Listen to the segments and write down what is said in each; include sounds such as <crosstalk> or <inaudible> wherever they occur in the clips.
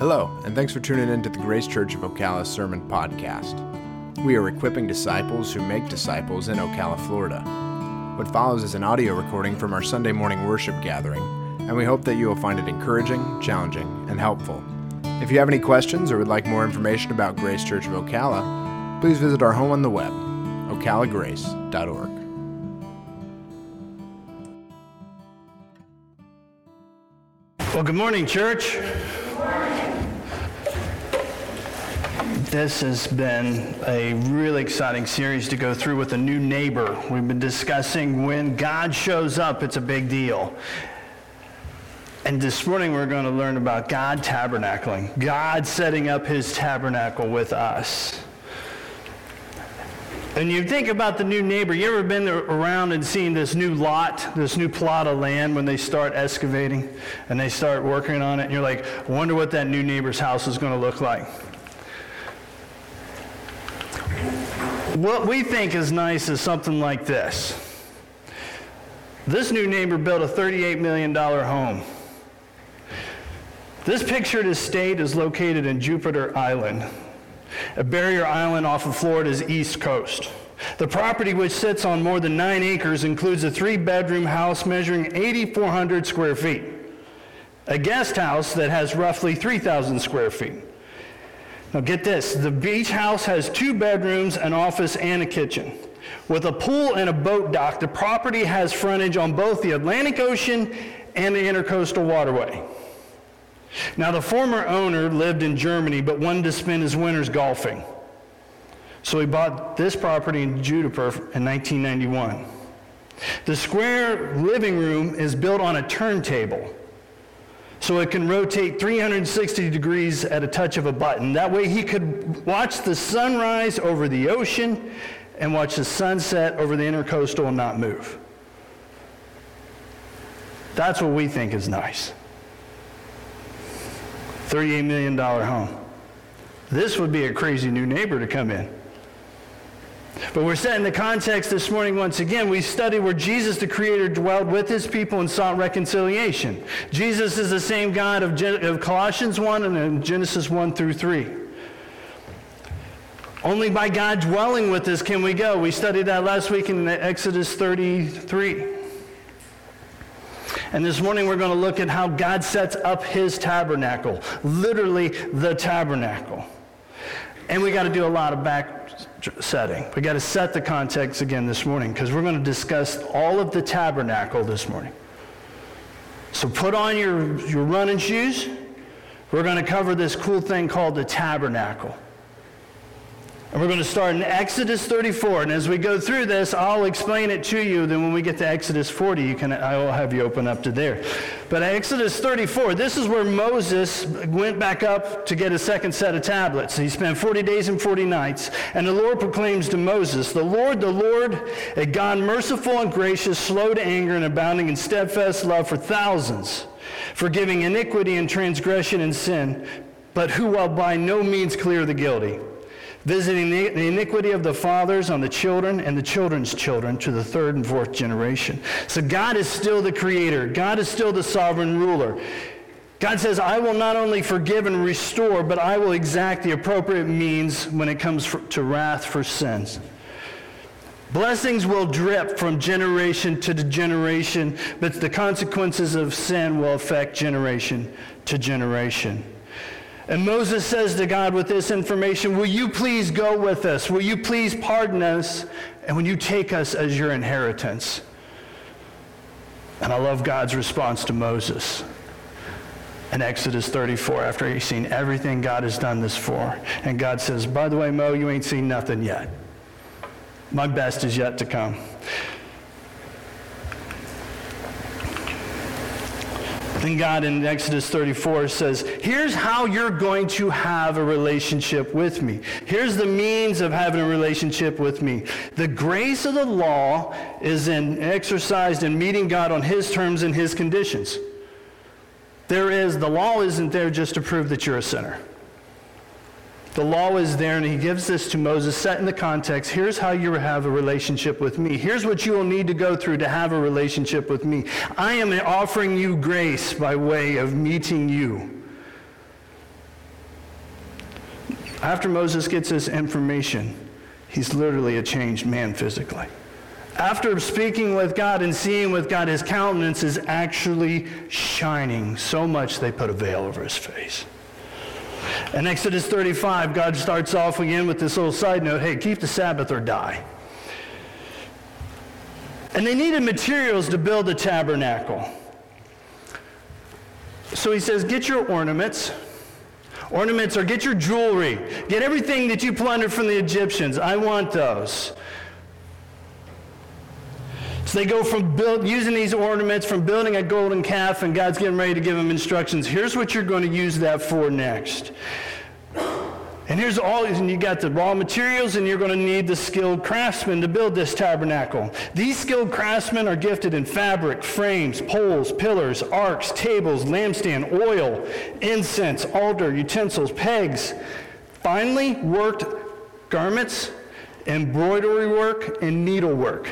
Hello, and thanks for tuning in to the Grace Church of Ocala Sermon Podcast. We are equipping disciples who make disciples in Ocala, Florida. What follows is an audio recording from our Sunday morning worship gathering, and we hope that you will find it encouraging, challenging, and helpful. If you have any questions or would like more information about Grace Church of Ocala, please visit our home on the web, ocalagrace.org. Well, good morning, church. This has been a really exciting series to go through with a new neighbor. We've been discussing when God shows up, it's a big deal. And this morning we're going to learn about God tabernacling, God setting up his tabernacle with us. And you think about the new neighbor, you ever been around and seen this new lot, this new plot of land when they start excavating and they start working on it? And you're like, I wonder what that new neighbor's house is going to look like. What we think is nice is something like this. This new neighbor built a $38 million home. This pictured estate is located in Jupiter Island, a barrier island off of Florida's east coast. The property, which sits on more than nine acres, includes a three bedroom house measuring 8,400 square feet, a guest house that has roughly 3,000 square feet, now get this the beach house has two bedrooms, an office, and a kitchen. With a pool and a boat dock, the property has frontage on both the Atlantic Ocean and the Intercoastal Waterway. Now, the former owner lived in Germany but wanted to spend his winters golfing. So he bought this property in Jupiter in 1991. The square living room is built on a turntable so it can rotate 360 degrees at a touch of a button. That way he could watch the sunrise over the ocean and watch the sunset over the intercoastal and not move. That's what we think is nice. $38 million home. This would be a crazy new neighbor to come in. But we're set in the context this morning once again. We study where Jesus, the Creator, dwelled with his people and sought reconciliation. Jesus is the same God of, Gen- of Colossians 1 and Genesis 1 through 3. Only by God dwelling with us can we go. We studied that last week in Exodus 33. And this morning we're going to look at how God sets up his tabernacle, literally the tabernacle. And we got to do a lot of back setting. We got to set the context again this morning because we're going to discuss all of the tabernacle this morning. So put on your, your running shoes. We're going to cover this cool thing called the tabernacle. And we're going to start in Exodus 34. And as we go through this, I'll explain it to you. Then when we get to Exodus 40, you can, I will have you open up to there. But Exodus 34, this is where Moses went back up to get a second set of tablets. He spent 40 days and 40 nights. And the Lord proclaims to Moses, The Lord, the Lord, a God merciful and gracious, slow to anger, and abounding in steadfast love for thousands, forgiving iniquity and transgression and sin, but who will by no means clear the guilty visiting the iniquity of the fathers on the children and the children's children to the third and fourth generation. So God is still the creator, God is still the sovereign ruler. God says, I will not only forgive and restore, but I will exact the appropriate means when it comes for, to wrath for sins. Blessings will drip from generation to generation, but the consequences of sin will affect generation to generation. And Moses says to God with this information, Will you please go with us? Will you please pardon us? And will you take us as your inheritance? And I love God's response to Moses in Exodus 34 after he's seen everything God has done this for. And God says, By the way, Mo, you ain't seen nothing yet. My best is yet to come. Then God in Exodus 34 says, Here's how you're going to have a relationship with me. Here's the means of having a relationship with me. The grace of the law is in, exercised in meeting God on His terms and His conditions. There is, the law isn't there just to prove that you're a sinner. The law is there, and he gives this to Moses, set in the context. Here's how you have a relationship with me. Here's what you will need to go through to have a relationship with me. I am offering you grace by way of meeting you. After Moses gets this information, he's literally a changed man physically. After speaking with God and seeing with God, his countenance is actually shining so much they put a veil over his face. In Exodus 35, God starts off again with this little side note hey, keep the Sabbath or die. And they needed materials to build the tabernacle. So he says, Get your ornaments. Ornaments or get your jewelry. Get everything that you plundered from the Egyptians. I want those. So they go from build, using these ornaments, from building a golden calf, and God's getting ready to give them instructions. Here's what you're going to use that for next. And here's all, these, and you got the raw materials, and you're going to need the skilled craftsmen to build this tabernacle. These skilled craftsmen are gifted in fabric, frames, poles, pillars, arks, tables, lampstand, oil, incense, altar, utensils, pegs, finely worked garments, embroidery work, and needlework.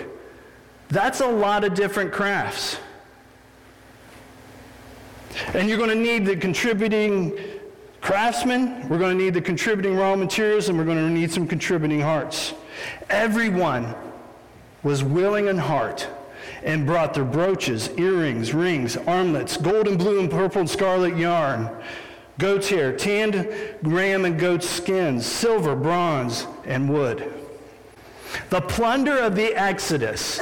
That's a lot of different crafts. And you're going to need the contributing craftsmen, we're going to need the contributing raw materials, and we're going to need some contributing hearts. Everyone was willing in heart and brought their brooches, earrings, rings, armlets, gold and blue and purple and scarlet yarn, goat's hair, tanned ram and goat skins, silver, bronze, and wood. The plunder of the Exodus.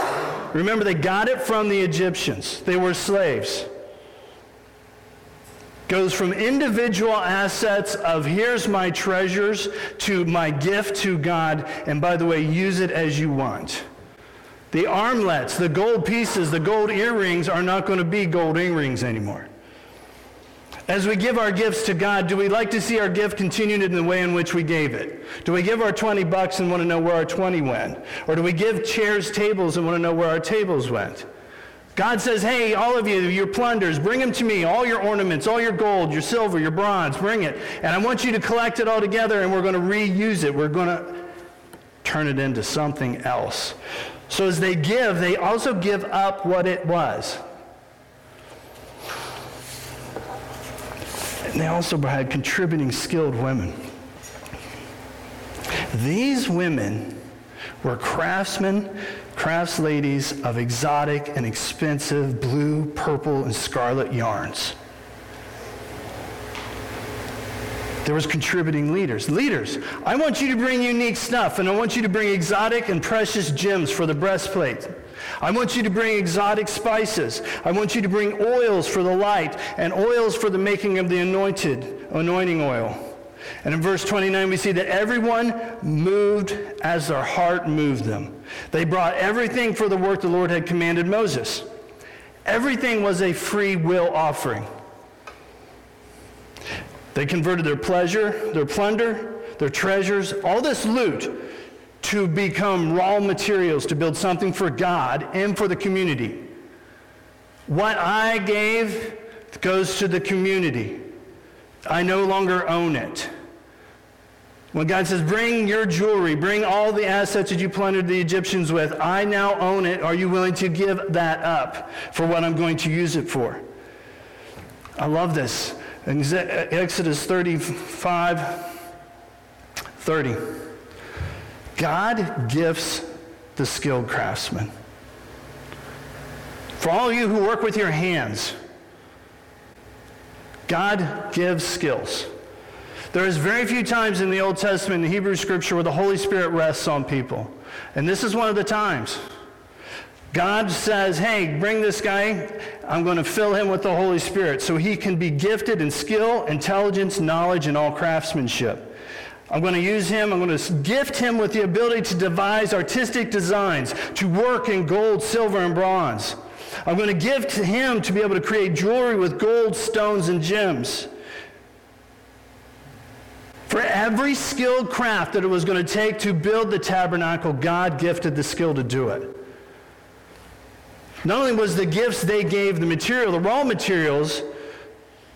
Remember, they got it from the Egyptians. They were slaves. Goes from individual assets of here's my treasures to my gift to God, and by the way, use it as you want. The armlets, the gold pieces, the gold earrings are not going to be gold earrings anymore. As we give our gifts to God, do we like to see our gift continued in the way in which we gave it? Do we give our 20 bucks and want to know where our 20 went? Or do we give chairs, tables, and want to know where our tables went? God says, hey, all of you, your plunders, bring them to me. All your ornaments, all your gold, your silver, your bronze, bring it. And I want you to collect it all together and we're going to reuse it. We're going to turn it into something else. So as they give, they also give up what it was. And they also had contributing skilled women. These women were craftsmen, crafts ladies of exotic and expensive blue, purple, and scarlet yarns. There was contributing leaders. Leaders, I want you to bring unique stuff, and I want you to bring exotic and precious gems for the breastplate. I want you to bring exotic spices. I want you to bring oils for the light and oils for the making of the anointed, anointing oil. And in verse 29, we see that everyone moved as their heart moved them. They brought everything for the work the Lord had commanded Moses. Everything was a free will offering. They converted their pleasure, their plunder, their treasures, all this loot to become raw materials to build something for God and for the community. What I gave goes to the community. I no longer own it. When God says, bring your jewelry, bring all the assets that you plundered the Egyptians with, I now own it. Are you willing to give that up for what I'm going to use it for? I love this. Exodus 35, 30. God gifts the skilled craftsman. For all you who work with your hands, God gives skills. There is very few times in the Old Testament, in Hebrew scripture, where the Holy Spirit rests on people. And this is one of the times. God says, hey, bring this guy. I'm going to fill him with the Holy Spirit so he can be gifted in skill, intelligence, knowledge, and all craftsmanship. I'm going to use him. I'm going to gift him with the ability to devise artistic designs, to work in gold, silver, and bronze. I'm going to give to him to be able to create jewelry with gold, stones, and gems. For every skilled craft that it was going to take to build the tabernacle, God gifted the skill to do it. Not only was the gifts they gave the material, the raw materials,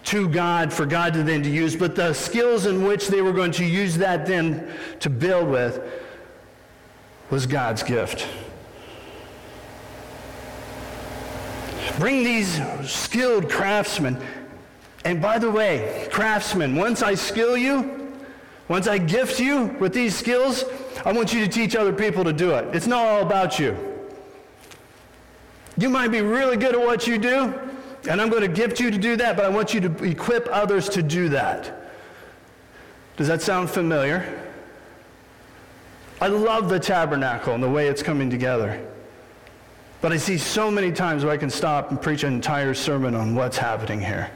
to God for God to then to use, but the skills in which they were going to use that then to build with was God's gift. Bring these skilled craftsmen. And by the way, craftsmen, once I skill you, Once I gift you with these skills, I want you to teach other people to do it. It's not all about you. You might be really good at what you do, and I'm going to gift you to do that, but I want you to equip others to do that. Does that sound familiar? I love the tabernacle and the way it's coming together. But I see so many times where I can stop and preach an entire sermon on what's happening here.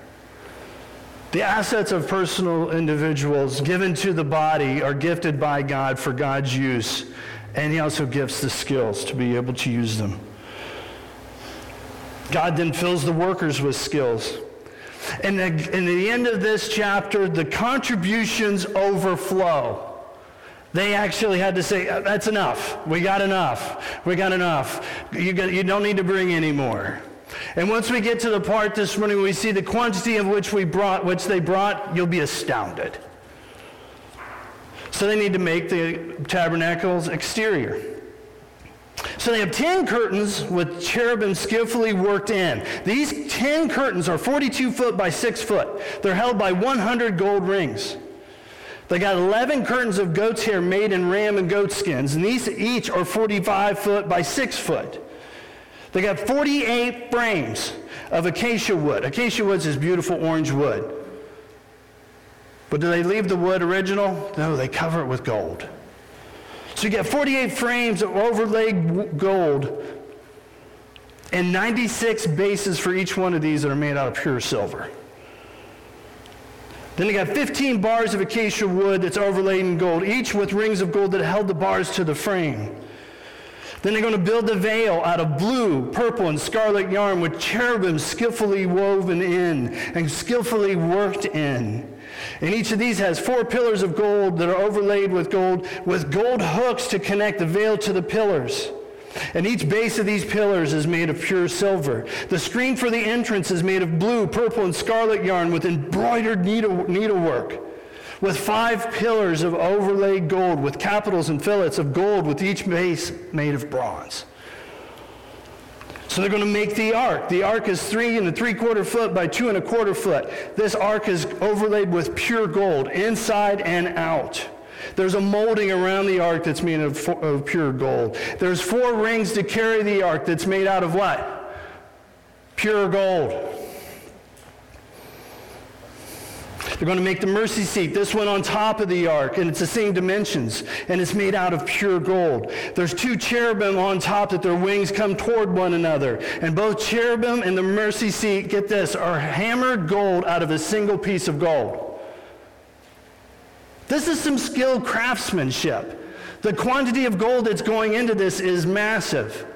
The assets of personal individuals given to the body are gifted by God for God's use, and He also gives the skills to be able to use them. God then fills the workers with skills. And in the end of this chapter, the contributions overflow. They actually had to say, uh, that's enough. We got enough. We got enough. You, got, you don't need to bring any more. And once we get to the part this morning we see the quantity of which we brought, which they brought, you'll be astounded. So they need to make the tabernacle's exterior. So they have 10 curtains with cherubim skillfully worked in. These 10 curtains are 42 foot by 6 foot. They're held by 100 gold rings. They got 11 curtains of goat's hair made in ram and goat skins, and these each are 45 foot by 6 foot. They got 48 frames of acacia wood. Acacia wood is beautiful orange wood. But do they leave the wood original? No, they cover it with gold. So you get 48 frames of overlaid gold and 96 bases for each one of these that are made out of pure silver. Then they got 15 bars of acacia wood that's overlaid in gold, each with rings of gold that held the bars to the frame. Then they're going to build the veil out of blue, purple, and scarlet yarn with cherubim skillfully woven in and skillfully worked in. And each of these has four pillars of gold that are overlaid with gold, with gold hooks to connect the veil to the pillars. And each base of these pillars is made of pure silver. The screen for the entrance is made of blue, purple, and scarlet yarn with embroidered needle, needlework. With five pillars of overlaid gold, with capitals and fillets of gold, with each base made of bronze. So they're going to make the ark. The ark is three and a three quarter foot by two and a quarter foot. This ark is overlaid with pure gold, inside and out. There's a molding around the ark that's made of, of pure gold. There's four rings to carry the ark that's made out of what? Pure gold. They're going to make the mercy seat, this one on top of the ark, and it's the same dimensions, and it's made out of pure gold. There's two cherubim on top that their wings come toward one another. And both cherubim and the mercy seat, get this, are hammered gold out of a single piece of gold. This is some skilled craftsmanship. The quantity of gold that's going into this is massive.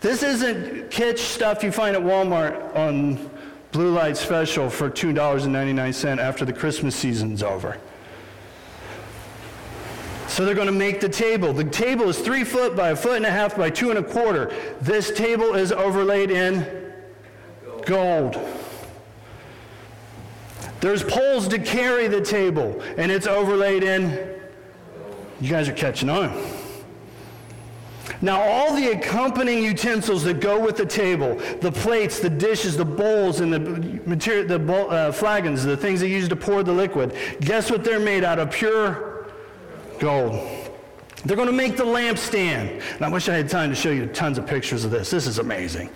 This isn't kitsch stuff you find at Walmart on Blue Light Special for $2.99 after the Christmas season's over. So they're going to make the table. The table is three foot by a foot and a half by two and a quarter. This table is overlaid in gold. There's poles to carry the table, and it's overlaid in. You guys are catching on. Now, all the accompanying utensils that go with the table, the plates, the dishes, the bowls, and the material, the uh, flagons, the things they use to pour the liquid, guess what they're made out of? Pure gold. They're going to make the lampstand. And I wish I had time to show you tons of pictures of this. This is amazing.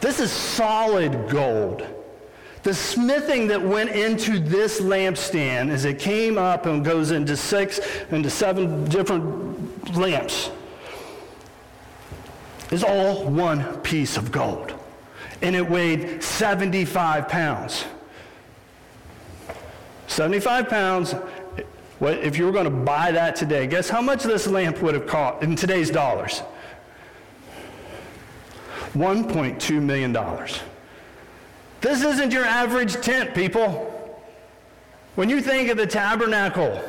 This is solid gold. The smithing that went into this lampstand as it came up and goes into six, into seven different lamps, is all one piece of gold. And it weighed 75 pounds. 75 pounds. If you were going to buy that today, guess how much this lamp would have cost in today's dollars? $1.2 million. This isn't your average tent, people. When you think of the tabernacle,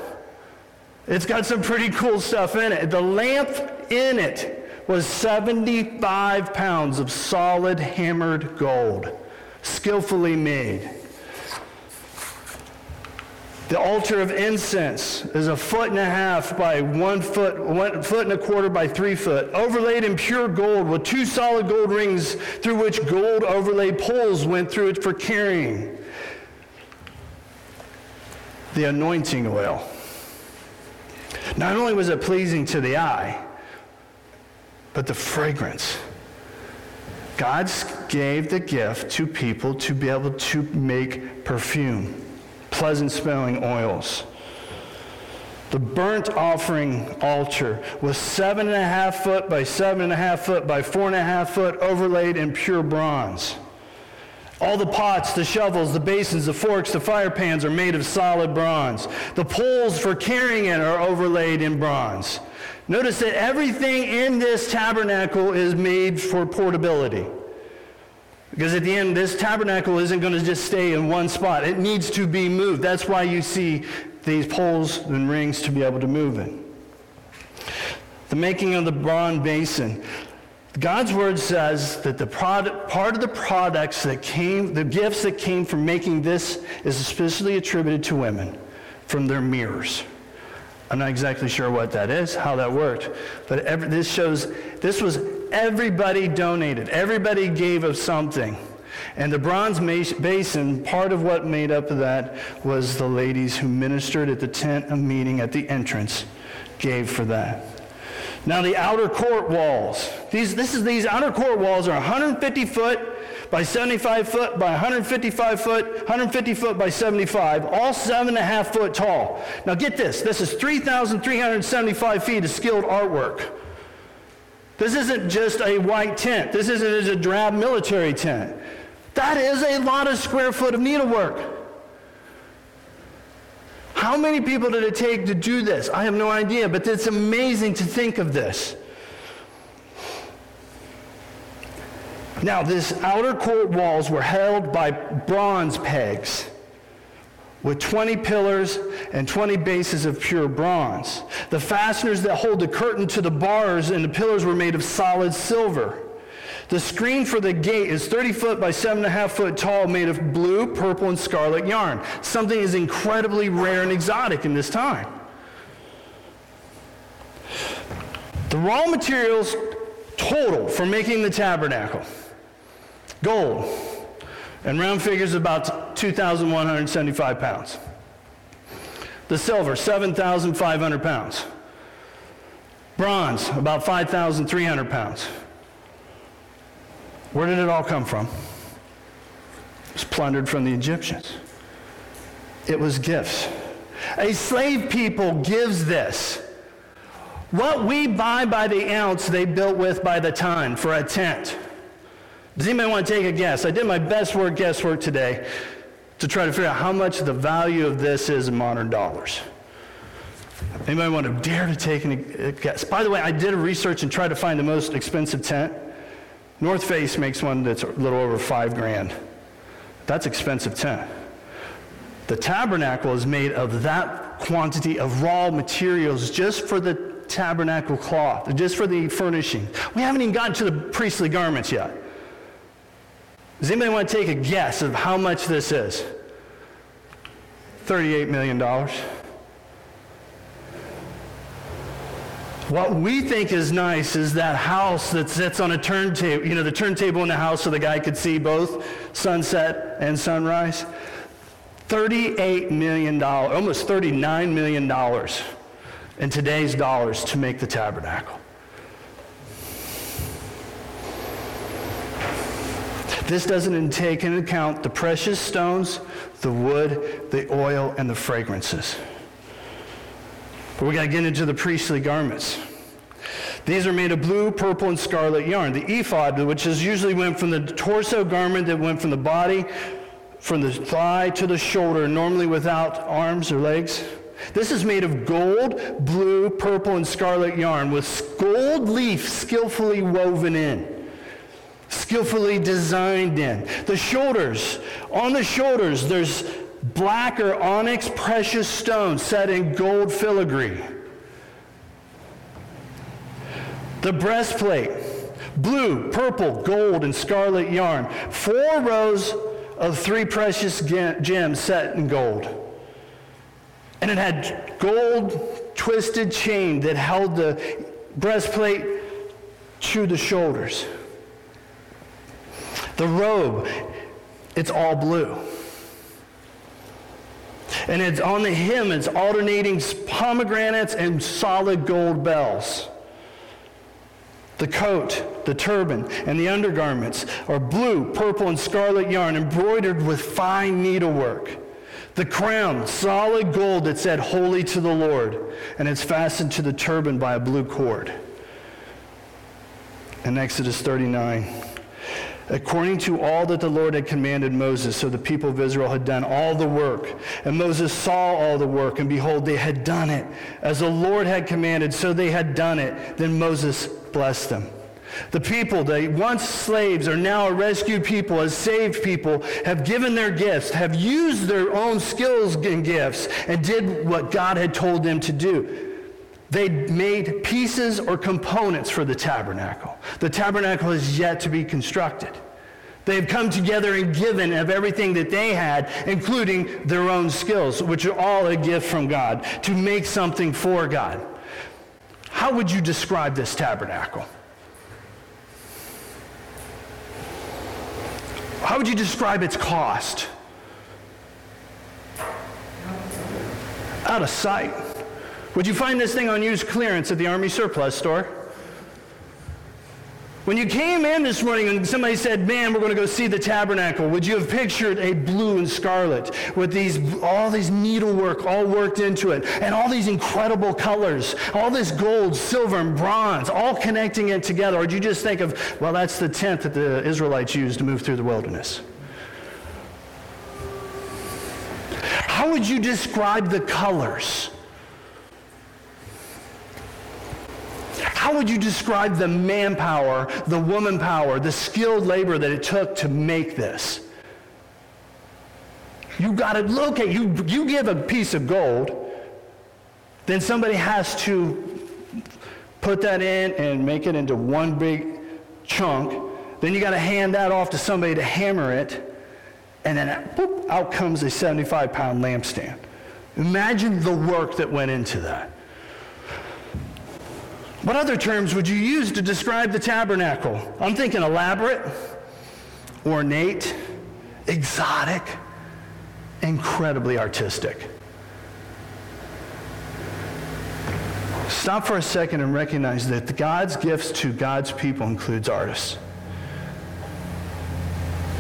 it's got some pretty cool stuff in it. The lamp in it was 75 pounds of solid hammered gold, skillfully made. The altar of incense is a foot and a half by one foot, one foot and a quarter by three foot, overlaid in pure gold with two solid gold rings through which gold overlaid poles went through it for carrying. the anointing oil. Not only was it pleasing to the eye, but the fragrance. God gave the gift to people to be able to make perfume, pleasant smelling oils. The burnt offering altar was seven and a half foot by seven and a half foot by four and a half foot, overlaid in pure bronze. All the pots, the shovels, the basins, the forks, the fire pans are made of solid bronze. The poles for carrying it are overlaid in bronze. Notice that everything in this tabernacle is made for portability. Because at the end, this tabernacle isn't going to just stay in one spot. It needs to be moved. That's why you see these poles and rings to be able to move it. The making of the bronze basin. God's word says that the product, part of the products that came, the gifts that came from making this is especially attributed to women from their mirrors. I'm not exactly sure what that is, how that worked, but every, this shows this was everybody donated, everybody gave of something. And the bronze basin, part of what made up of that was the ladies who ministered at the tent of meeting at the entrance gave for that. Now the outer court walls. These, this is, these outer court walls are 150 foot by 75 foot by 155 foot, 150 foot by 75, all seven and a half foot tall. Now get this, this is 3,375 feet of skilled artwork. This isn't just a white tent. This isn't just a drab military tent. That is a lot of square foot of needlework. How many people did it take to do this? I have no idea, but it's amazing to think of this. Now, these outer court walls were held by bronze pegs with 20 pillars and 20 bases of pure bronze. The fasteners that hold the curtain to the bars and the pillars were made of solid silver. The screen for the gate is 30 foot by 7.5 foot tall, made of blue, purple, and scarlet yarn. Something is incredibly rare and exotic in this time. The raw materials total for making the tabernacle gold, and round figures about 2,175 pounds. The silver, 7,500 pounds. Bronze, about 5,300 pounds. Where did it all come from? It was plundered from the Egyptians. It was gifts. A slave people gives this. What we buy by the ounce, they built with by the ton for a tent. Does anybody want to take a guess? I did my best work guesswork today to try to figure out how much the value of this is in modern dollars. Anybody want to dare to take a guess? By the way, I did a research and tried to find the most expensive tent. North Face makes one that's a little over five grand. That's expensive tent. The tabernacle is made of that quantity of raw materials just for the tabernacle cloth, just for the furnishing. We haven't even gotten to the priestly garments yet. Does anybody want to take a guess of how much this is? $38 million. What we think is nice is that house that sits on a turntable, you know, the turntable in the house so the guy could see both sunset and sunrise. $38 million, almost $39 million in today's dollars to make the tabernacle. This doesn't take into account the precious stones, the wood, the oil, and the fragrances. But we got to get into the priestly garments. These are made of blue, purple, and scarlet yarn. The ephod, which is usually went from the torso garment that went from the body, from the thigh to the shoulder, normally without arms or legs. This is made of gold, blue, purple, and scarlet yarn with gold leaf skillfully woven in, skillfully designed in. The shoulders, on the shoulders, there's black or onyx precious stone set in gold filigree. The breastplate, blue, purple, gold, and scarlet yarn. Four rows of three precious gems set in gold. And it had gold twisted chain that held the breastplate to the shoulders. The robe, it's all blue. And it's on the hem, it's alternating pomegranates and solid gold bells. The coat, the turban, and the undergarments are blue, purple, and scarlet yarn embroidered with fine needlework. The crown, solid gold that said, Holy to the Lord, and it's fastened to the turban by a blue cord. In Exodus 39, according to all that the Lord had commanded Moses. So the people of Israel had done all the work. And Moses saw all the work, and behold, they had done it. As the Lord had commanded, so they had done it. Then Moses blessed them. The people, the once slaves, are now a rescued people, as saved people, have given their gifts, have used their own skills and gifts, and did what God had told them to do. They made pieces or components for the tabernacle. The tabernacle is yet to be constructed. They have come together and given of everything that they had, including their own skills, which are all a gift from God, to make something for God. How would you describe this tabernacle? How would you describe its cost? Out of sight. Would you find this thing on used clearance at the Army surplus store? When you came in this morning and somebody said, Man, we're going to go see the tabernacle, would you have pictured a blue and scarlet with these, all these needlework all worked into it, and all these incredible colors, all this gold, silver, and bronze, all connecting it together? Or did you just think of, well, that's the tent that the Israelites used to move through the wilderness? How would you describe the colors? How would you describe the manpower, the woman power, the skilled labor that it took to make this? You got to locate, you, you give a piece of gold, then somebody has to put that in and make it into one big chunk. Then you got to hand that off to somebody to hammer it, and then boop, out comes a 75 pound lampstand. Imagine the work that went into that. What other terms would you use to describe the tabernacle? I'm thinking elaborate, ornate, exotic, incredibly artistic. Stop for a second and recognize that God's gifts to God's people includes artists.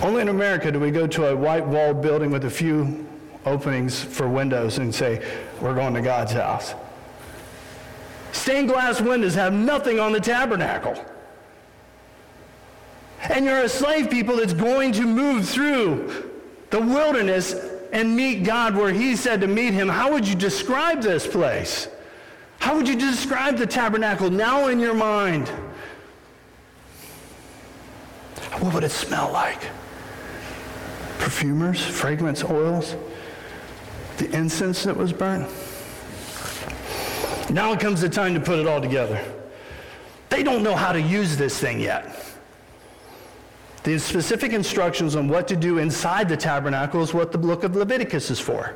Only in America do we go to a white walled building with a few openings for windows and say, We're going to God's house. Stained glass windows have nothing on the tabernacle. And you're a slave people that's going to move through the wilderness and meet God where he said to meet him. How would you describe this place? How would you describe the tabernacle now in your mind? What would it smell like? Perfumers, fragrance oils, the incense that was burnt. Now comes the time to put it all together. They don't know how to use this thing yet. The specific instructions on what to do inside the tabernacle is what the book of Leviticus is for.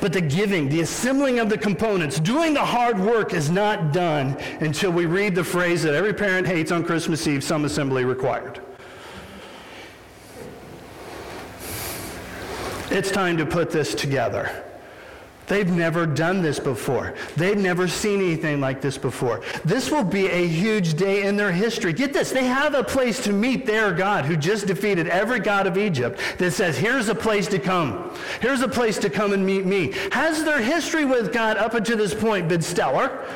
But the giving, the assembling of the components, doing the hard work is not done until we read the phrase that every parent hates on Christmas Eve some assembly required. It's time to put this together. They've never done this before. They've never seen anything like this before. This will be a huge day in their history. Get this, they have a place to meet their God who just defeated every God of Egypt that says, here's a place to come. Here's a place to come and meet me. Has their history with God up until this point been stellar?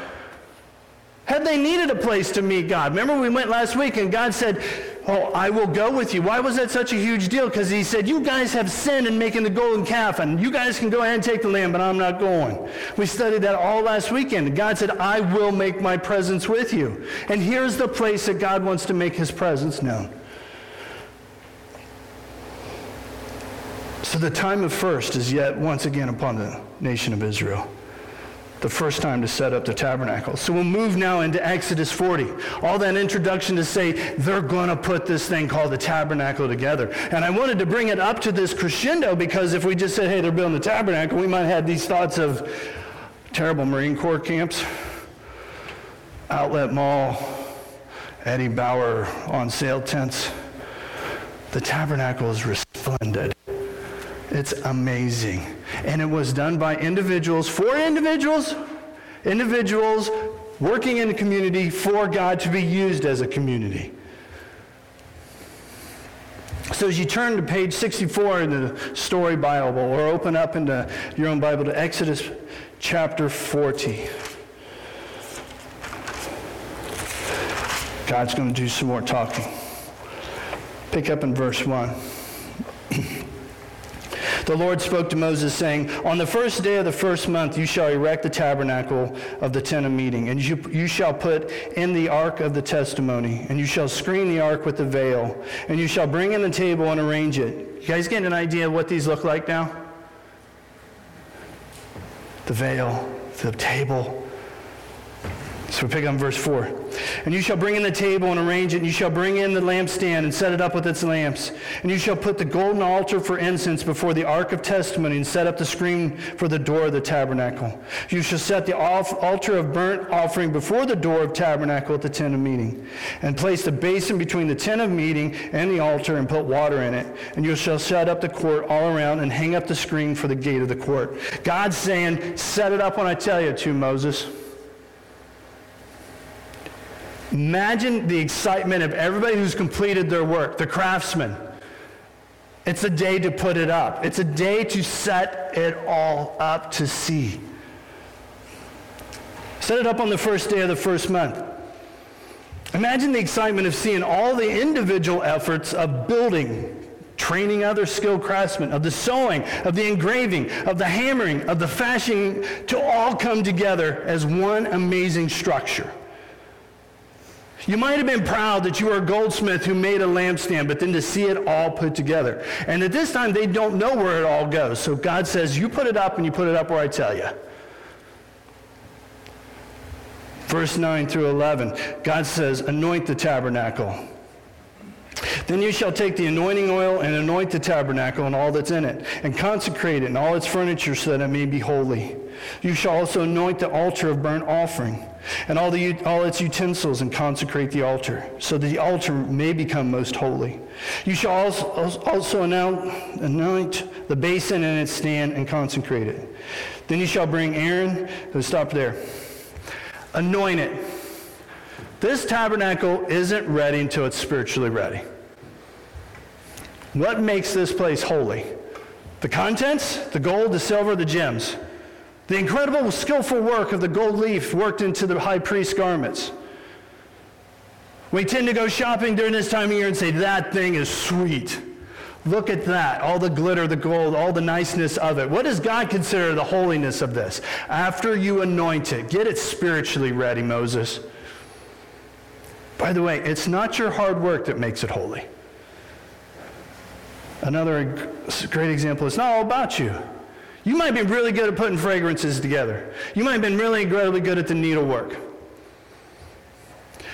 Had they needed a place to meet God? Remember we went last week and God said, Oh, I will go with you. Why was that such a huge deal? Because he said, You guys have sinned in making the golden calf, and you guys can go ahead and take the lamb, but I'm not going. We studied that all last weekend. God said, I will make my presence with you. And here's the place that God wants to make his presence known. So the time of first is yet once again upon the nation of Israel the first time to set up the tabernacle. So we'll move now into Exodus 40. All that introduction to say they're going to put this thing called the tabernacle together. And I wanted to bring it up to this crescendo because if we just said, hey, they're building the tabernacle, we might have these thoughts of terrible Marine Corps camps, outlet mall, Eddie Bauer on sale tents. The tabernacle is resplendent It's amazing. And it was done by individuals, for individuals, individuals working in the community for God to be used as a community. So as you turn to page 64 in the Story Bible, or open up into your own Bible to Exodus chapter 40. God's going to do some more talking. Pick up in verse 1. <clears throat> the Lord spoke to Moses, saying, On the first day of the first month you shall erect the tabernacle of the tent of meeting, and you, you shall put in the ark of the testimony, and you shall screen the ark with the veil, and you shall bring in the table and arrange it. You guys getting an idea of what these look like now? The veil, the table, so we pick up verse 4. And you shall bring in the table and arrange it, and you shall bring in the lampstand and set it up with its lamps. And you shall put the golden altar for incense before the ark of testimony and set up the screen for the door of the tabernacle. You shall set the altar of burnt offering before the door of tabernacle at the tent of meeting. And place the basin between the tent of meeting and the altar and put water in it. And you shall set up the court all around and hang up the screen for the gate of the court. God's saying, set it up when I tell you to, Moses. Imagine the excitement of everybody who's completed their work, the craftsmen. It's a day to put it up. It's a day to set it all up to see. Set it up on the first day of the first month. Imagine the excitement of seeing all the individual efforts of building, training other skilled craftsmen, of the sewing, of the engraving, of the hammering, of the fashioning, to all come together as one amazing structure. You might have been proud that you were a goldsmith who made a lampstand, but then to see it all put together. And at this time, they don't know where it all goes. So God says, You put it up, and you put it up where I tell you. Verse 9 through 11, God says, Anoint the tabernacle. Then you shall take the anointing oil and anoint the tabernacle and all that's in it, and consecrate it and all its furniture so that it may be holy. You shall also anoint the altar of burnt offering and all, the, all its utensils and consecrate the altar, so that the altar may become most holy. You shall also, also anoint the basin and its stand and consecrate it. Then you shall bring Aaron, stop there, anoint it. This tabernacle isn't ready until it's spiritually ready. What makes this place holy? The contents, the gold, the silver, the gems. The incredible skillful work of the gold leaf worked into the high priest's garments. We tend to go shopping during this time of year and say, that thing is sweet. Look at that. All the glitter, the gold, all the niceness of it. What does God consider the holiness of this? After you anoint it, get it spiritually ready, Moses. By the way, it's not your hard work that makes it holy. Another great example, it's not all about you. You might be really good at putting fragrances together. You might have been really incredibly good at the needlework.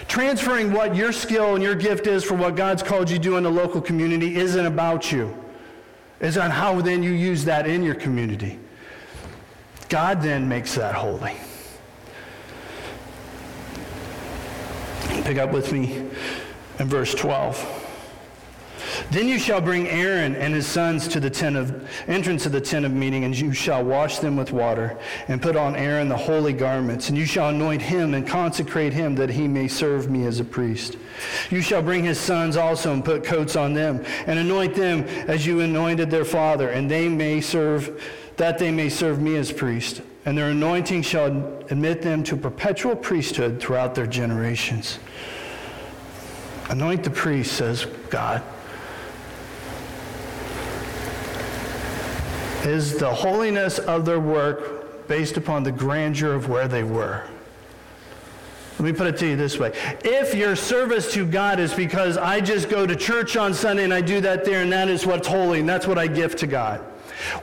Transferring what your skill and your gift is for what God's called you to do in the local community isn't about you. It's on how then you use that in your community. God then makes that holy. Pick up with me in verse 12. Then you shall bring Aaron and his sons to the tent of entrance of the tent of meeting, and you shall wash them with water, and put on Aaron the holy garments, and you shall anoint him and consecrate him that he may serve me as a priest. You shall bring his sons also and put coats on them, and anoint them as you anointed their father, and they may serve that they may serve me as priest. And their anointing shall admit them to perpetual priesthood throughout their generations. Anoint the priest, says God. Is the holiness of their work based upon the grandeur of where they were. Let me put it to you this way. If your service to God is because I just go to church on Sunday and I do that there and that is what's holy and that's what I give to God,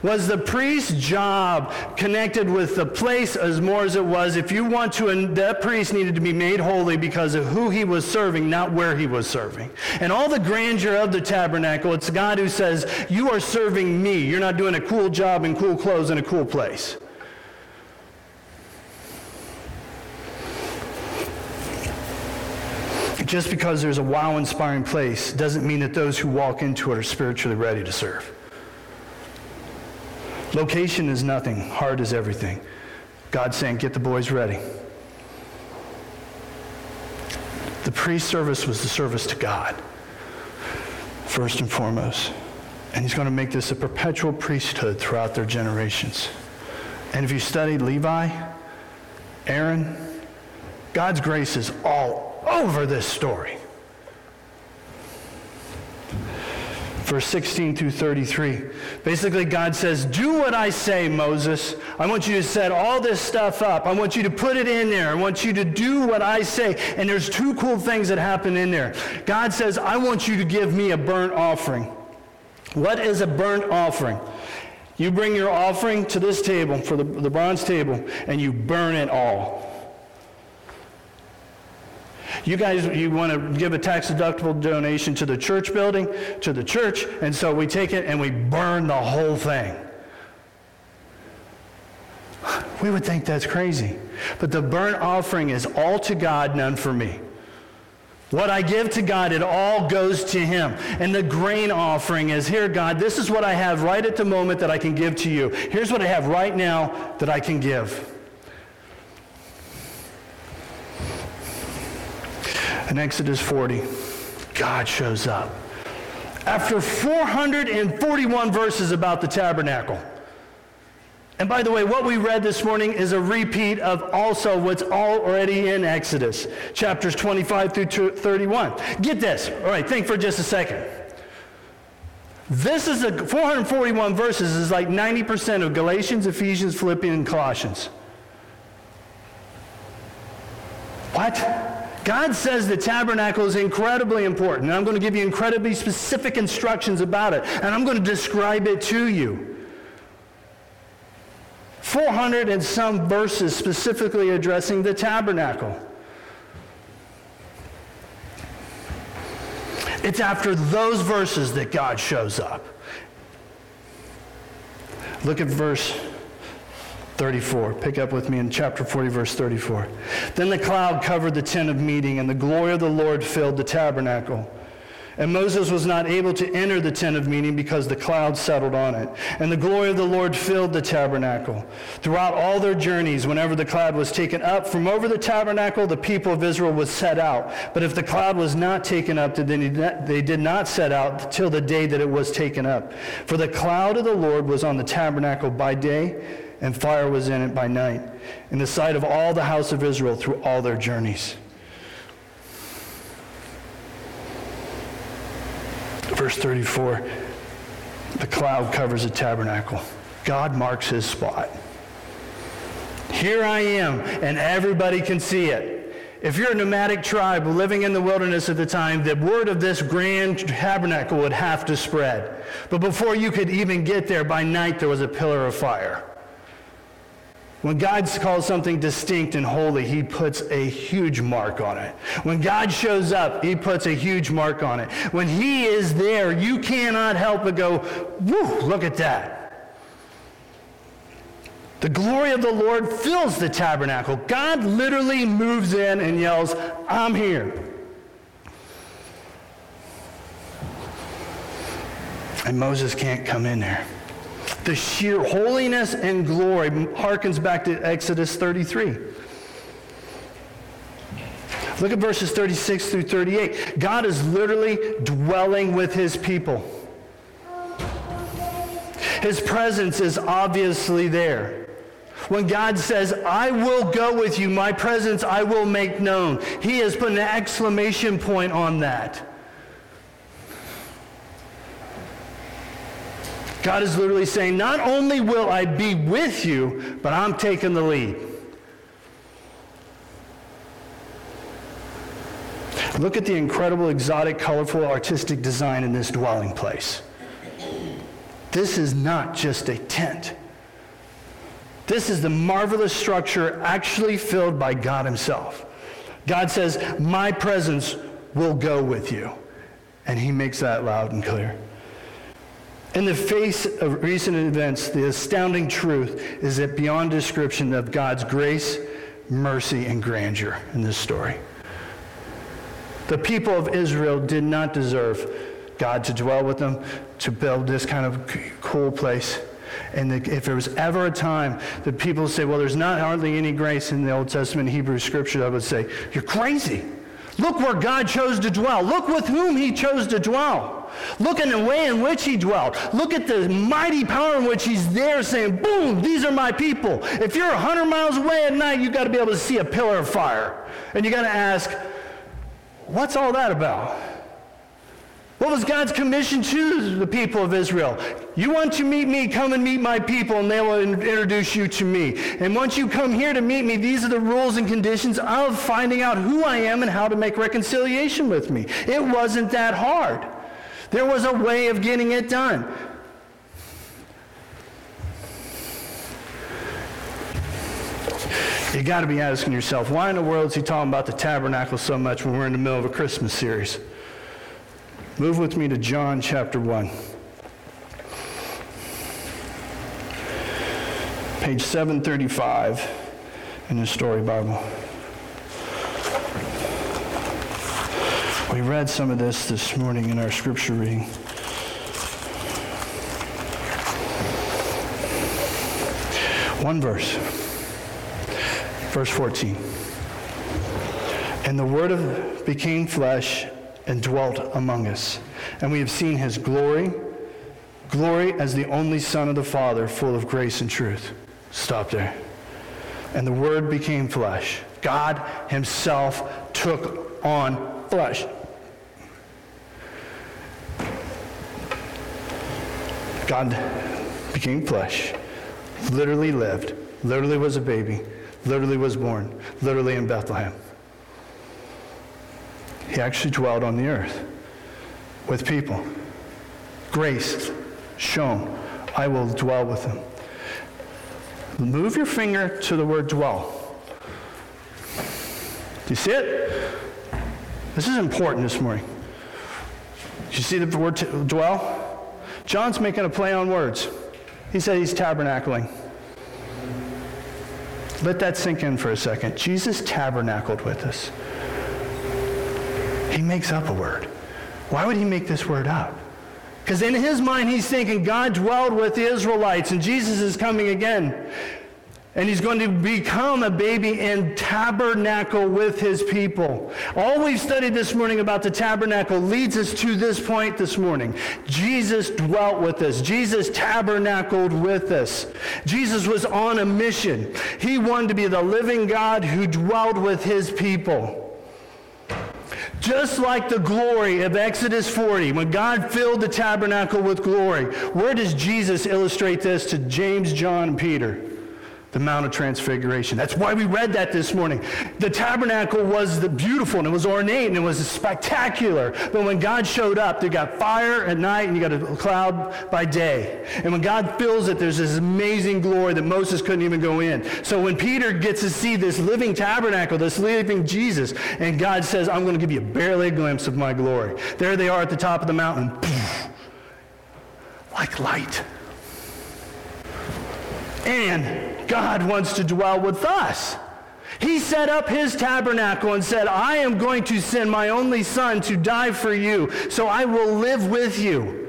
was the priest's job connected with the place as more as it was? If you want to, and that priest needed to be made holy because of who he was serving, not where he was serving. And all the grandeur of the tabernacle, it's God who says, You are serving me. You're not doing a cool job in cool clothes in a cool place. Just because there's a wow inspiring place doesn't mean that those who walk into it are spiritually ready to serve. Location is nothing, heart is everything. God's saying, Get the boys ready. The priest service was the service to God, first and foremost. And he's going to make this a perpetual priesthood throughout their generations. And if you study Levi, Aaron, God's grace is all over this story. Verse 16 through 33. Basically, God says, Do what I say, Moses. I want you to set all this stuff up. I want you to put it in there. I want you to do what I say. And there's two cool things that happen in there. God says, I want you to give me a burnt offering. What is a burnt offering? You bring your offering to this table, for the, the bronze table, and you burn it all. You guys, you want to give a tax deductible donation to the church building, to the church, and so we take it and we burn the whole thing. We would think that's crazy. But the burnt offering is all to God, none for me. What I give to God, it all goes to Him. And the grain offering is here, God, this is what I have right at the moment that I can give to you. Here's what I have right now that I can give. In Exodus 40, God shows up. After 441 verses about the tabernacle. And by the way, what we read this morning is a repeat of also what's already in Exodus, chapters 25 through 31. Get this. All right, think for just a second. This is a 441 verses is like 90% of Galatians, Ephesians, Philippians, and Colossians. What? God says the tabernacle is incredibly important, and I'm going to give you incredibly specific instructions about it, and I'm going to describe it to you. 400 and some verses specifically addressing the tabernacle. It's after those verses that God shows up. Look at verse 34. Pick up with me in chapter 40, verse 34. Then the cloud covered the tent of meeting, and the glory of the Lord filled the tabernacle. And Moses was not able to enter the tent of meeting because the cloud settled on it. And the glory of the Lord filled the tabernacle. Throughout all their journeys, whenever the cloud was taken up from over the tabernacle, the people of Israel was set out. But if the cloud was not taken up, then they did not set out till the day that it was taken up. For the cloud of the Lord was on the tabernacle by day and fire was in it by night, in the sight of all the house of Israel through all their journeys. Verse 34 the cloud covers the tabernacle. God marks his spot. Here I am, and everybody can see it. If you're a nomadic tribe living in the wilderness at the time, the word of this grand tabernacle would have to spread. But before you could even get there, by night there was a pillar of fire. When God calls something distinct and holy, he puts a huge mark on it. When God shows up, he puts a huge mark on it. When he is there, you cannot help but go, whoo, look at that. The glory of the Lord fills the tabernacle. God literally moves in and yells, I'm here. And Moses can't come in there. The sheer holiness and glory harkens back to Exodus 33. Look at verses 36 through 38. God is literally dwelling with his people. His presence is obviously there. When God says, I will go with you, my presence I will make known, he has put an exclamation point on that. God is literally saying, Not only will I be with you, but I'm taking the lead. Look at the incredible, exotic, colorful, artistic design in this dwelling place. This is not just a tent. This is the marvelous structure actually filled by God Himself. God says, My presence will go with you. And He makes that loud and clear. In the face of recent events, the astounding truth is that beyond description of God's grace, mercy, and grandeur in this story. The people of Israel did not deserve God to dwell with them, to build this kind of cool place. And if there was ever a time that people say, well, there's not hardly any grace in the Old Testament Hebrew scripture, I would say, you're crazy. Look where God chose to dwell. Look with whom he chose to dwell. Look at the way in which he dwelt. Look at the mighty power in which he's there saying, boom, these are my people. If you're 100 miles away at night, you've got to be able to see a pillar of fire. And you got to ask, what's all that about? What was God's commission to the people of Israel? You want to meet me, come and meet my people, and they will introduce you to me. And once you come here to meet me, these are the rules and conditions of finding out who I am and how to make reconciliation with me. It wasn't that hard. There was a way of getting it done. You got to be asking yourself, why in the world is he talking about the tabernacle so much when we're in the middle of a Christmas series? Move with me to John chapter 1. Page 735 in the Story Bible. We read some of this this morning in our scripture reading. One verse, verse 14. And the Word of, became flesh and dwelt among us. And we have seen his glory, glory as the only Son of the Father, full of grace and truth. Stop there. And the Word became flesh. God himself took on flesh. God became flesh, literally lived, literally was a baby, literally was born, literally in Bethlehem. He actually dwelled on the earth with people. Grace shown. I will dwell with them. Move your finger to the word dwell. Do you see it? This is important this morning. You see the word dwell? John's making a play on words. He said he's tabernacling. Let that sink in for a second. Jesus tabernacled with us. He makes up a word. Why would he make this word up? Because in his mind, he's thinking God dwelled with the Israelites, and Jesus is coming again. And he's going to become a baby in tabernacle with his people. All we've studied this morning about the tabernacle leads us to this point this morning. Jesus dwelt with us. Jesus tabernacled with us. Jesus was on a mission. He wanted to be the living God who dwelled with his people. Just like the glory of Exodus 40, when God filled the tabernacle with glory, where does Jesus illustrate this to James, John, and Peter? The Mount of Transfiguration. That's why we read that this morning. The tabernacle was beautiful and it was ornate and it was spectacular. But when God showed up, they got fire at night and you got a cloud by day. And when God fills it, there's this amazing glory that Moses couldn't even go in. So when Peter gets to see this living tabernacle, this living Jesus, and God says, I'm going to give you a barely a glimpse of my glory. There they are at the top of the mountain, like light. And God wants to dwell with us. He set up his tabernacle and said, I am going to send my only son to die for you, so I will live with you.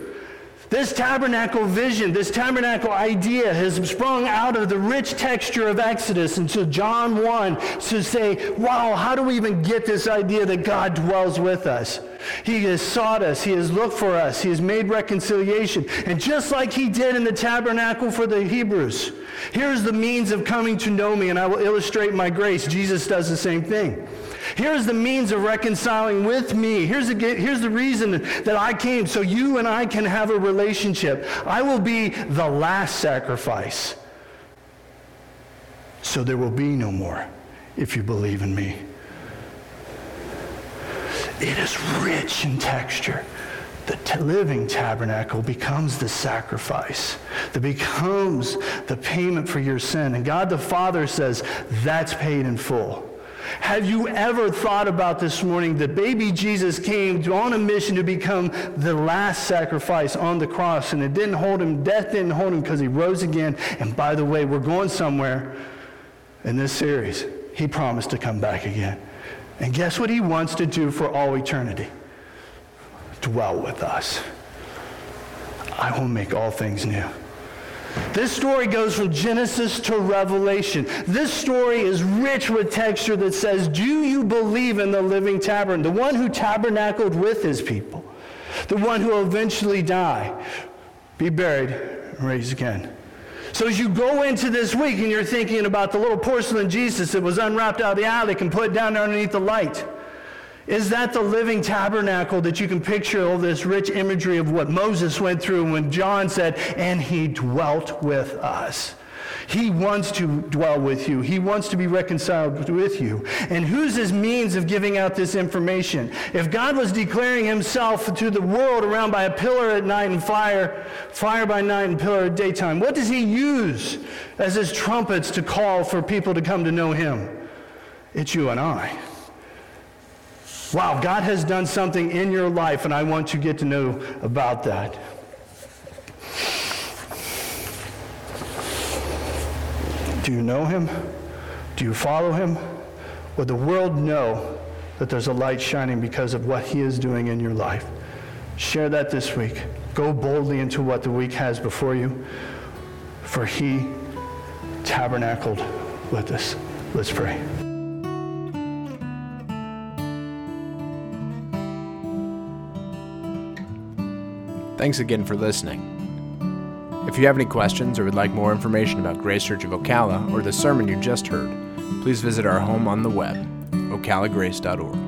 This tabernacle vision, this tabernacle idea has sprung out of the rich texture of Exodus into John 1 to say, wow, how do we even get this idea that God dwells with us? He has sought us. He has looked for us. He has made reconciliation. And just like he did in the tabernacle for the Hebrews, here's the means of coming to know me, and I will illustrate my grace. Jesus does the same thing. Here's the means of reconciling with me. Here's the, here's the reason that I came, so you and I can have a relationship. I will be the last sacrifice. So there will be no more if you believe in me. It is rich in texture. The t- living tabernacle becomes the sacrifice that becomes the payment for your sin. And God the Father says, that's paid in full. Have you ever thought about this morning that baby Jesus came on a mission to become the last sacrifice on the cross and it didn't hold him, death didn't hold him because he rose again. And by the way, we're going somewhere in this series. He promised to come back again. And guess what he wants to do for all eternity? Dwell with us. I will make all things new. This story goes from Genesis to Revelation. This story is rich with texture that says, Do you believe in the living tabernacle, the one who tabernacled with his people, the one who will eventually die, be buried, and raised again? So as you go into this week and you're thinking about the little porcelain Jesus that was unwrapped out of the attic and put down underneath the light, is that the living tabernacle that you can picture all this rich imagery of what Moses went through when John said, and he dwelt with us? He wants to dwell with you. He wants to be reconciled with you. And who's his means of giving out this information? If God was declaring himself to the world around by a pillar at night and fire, fire by night and pillar at daytime, what does he use as his trumpets to call for people to come to know him? It's you and I. Wow, God has done something in your life, and I want you to get to know about that. Do you know him? Do you follow him? Would the world know that there's a light shining because of what he is doing in your life? Share that this week. Go boldly into what the week has before you, for he tabernacled with us. Let's pray. Thanks again for listening. If you have any questions or would like more information about Grace Church of Ocala or the sermon you just heard, please visit our home on the web, ocalagrace.org.